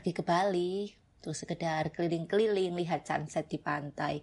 pergi ke Bali terus sekedar keliling-keliling lihat sunset di pantai.